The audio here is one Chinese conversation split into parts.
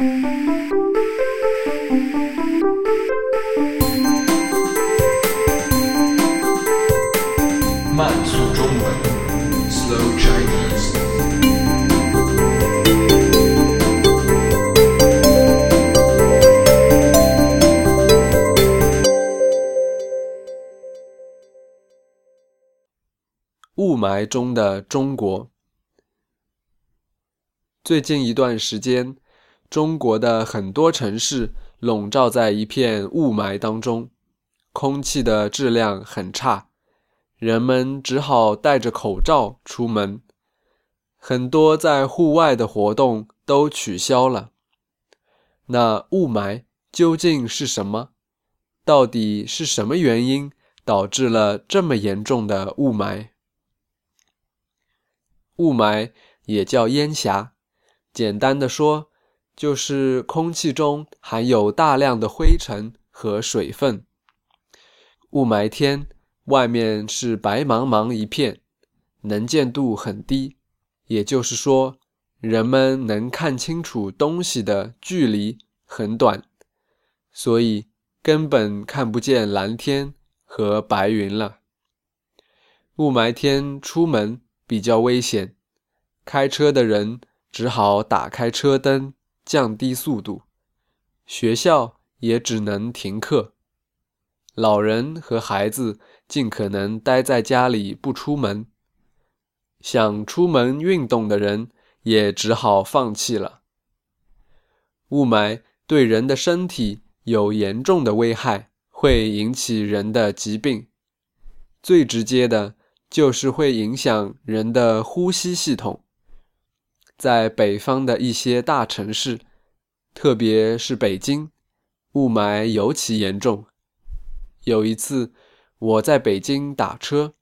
慢速中文，Slow Chinese。雾霾中的中国。最近一段时间，中国的很多城市笼罩在一片雾霾当中，空气的质量很差，人们只好戴着口罩出门，很多在户外的活动都取消了。那雾霾究竟是什么？到底是什么原因导致了这么严重的雾霾？雾霾也叫烟霞，简单的说，就是空气中含有大量的灰尘和水分。雾霾天，外面是白茫茫一片，能见度很低，也就是说，人们能看清楚东西的距离很短，所以根本看不见蓝天和白云了。雾霾天出门。比较危险，开车的人只好打开车灯，降低速度。学校也只能停课，老人和孩子尽可能待在家里不出门。想出门运动的人也只好放弃了。雾霾对人的身体有严重的危害，会引起人的疾病，最直接的。就是会影响人的呼吸系统。在北方的一些大城市，特别是北京，雾霾尤其严重。有一次，我在北京打车，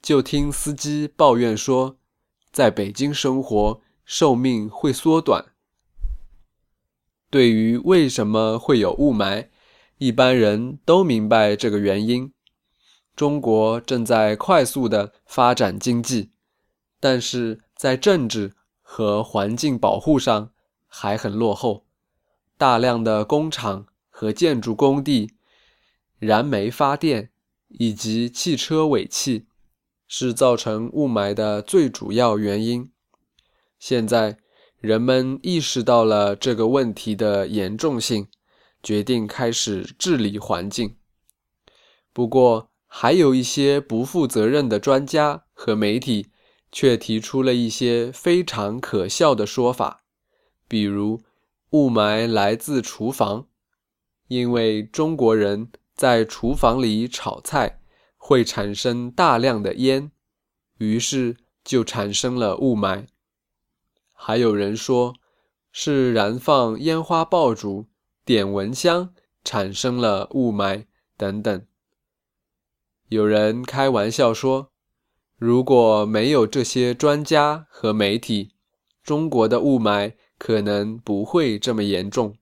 就听司机抱怨说，在北京生活寿命会缩短。对于为什么会有雾霾，一般人都明白这个原因。中国正在快速的发展经济，但是在政治和环境保护上还很落后。大量的工厂和建筑工地、燃煤发电以及汽车尾气，是造成雾霾的最主要原因。现在人们意识到了这个问题的严重性，决定开始治理环境。不过，还有一些不负责任的专家和媒体，却提出了一些非常可笑的说法，比如雾霾来自厨房，因为中国人在厨房里炒菜会产生大量的烟，于是就产生了雾霾。还有人说，是燃放烟花爆竹、点蚊香产生了雾霾等等。有人开玩笑说：“如果没有这些专家和媒体，中国的雾霾可能不会这么严重。”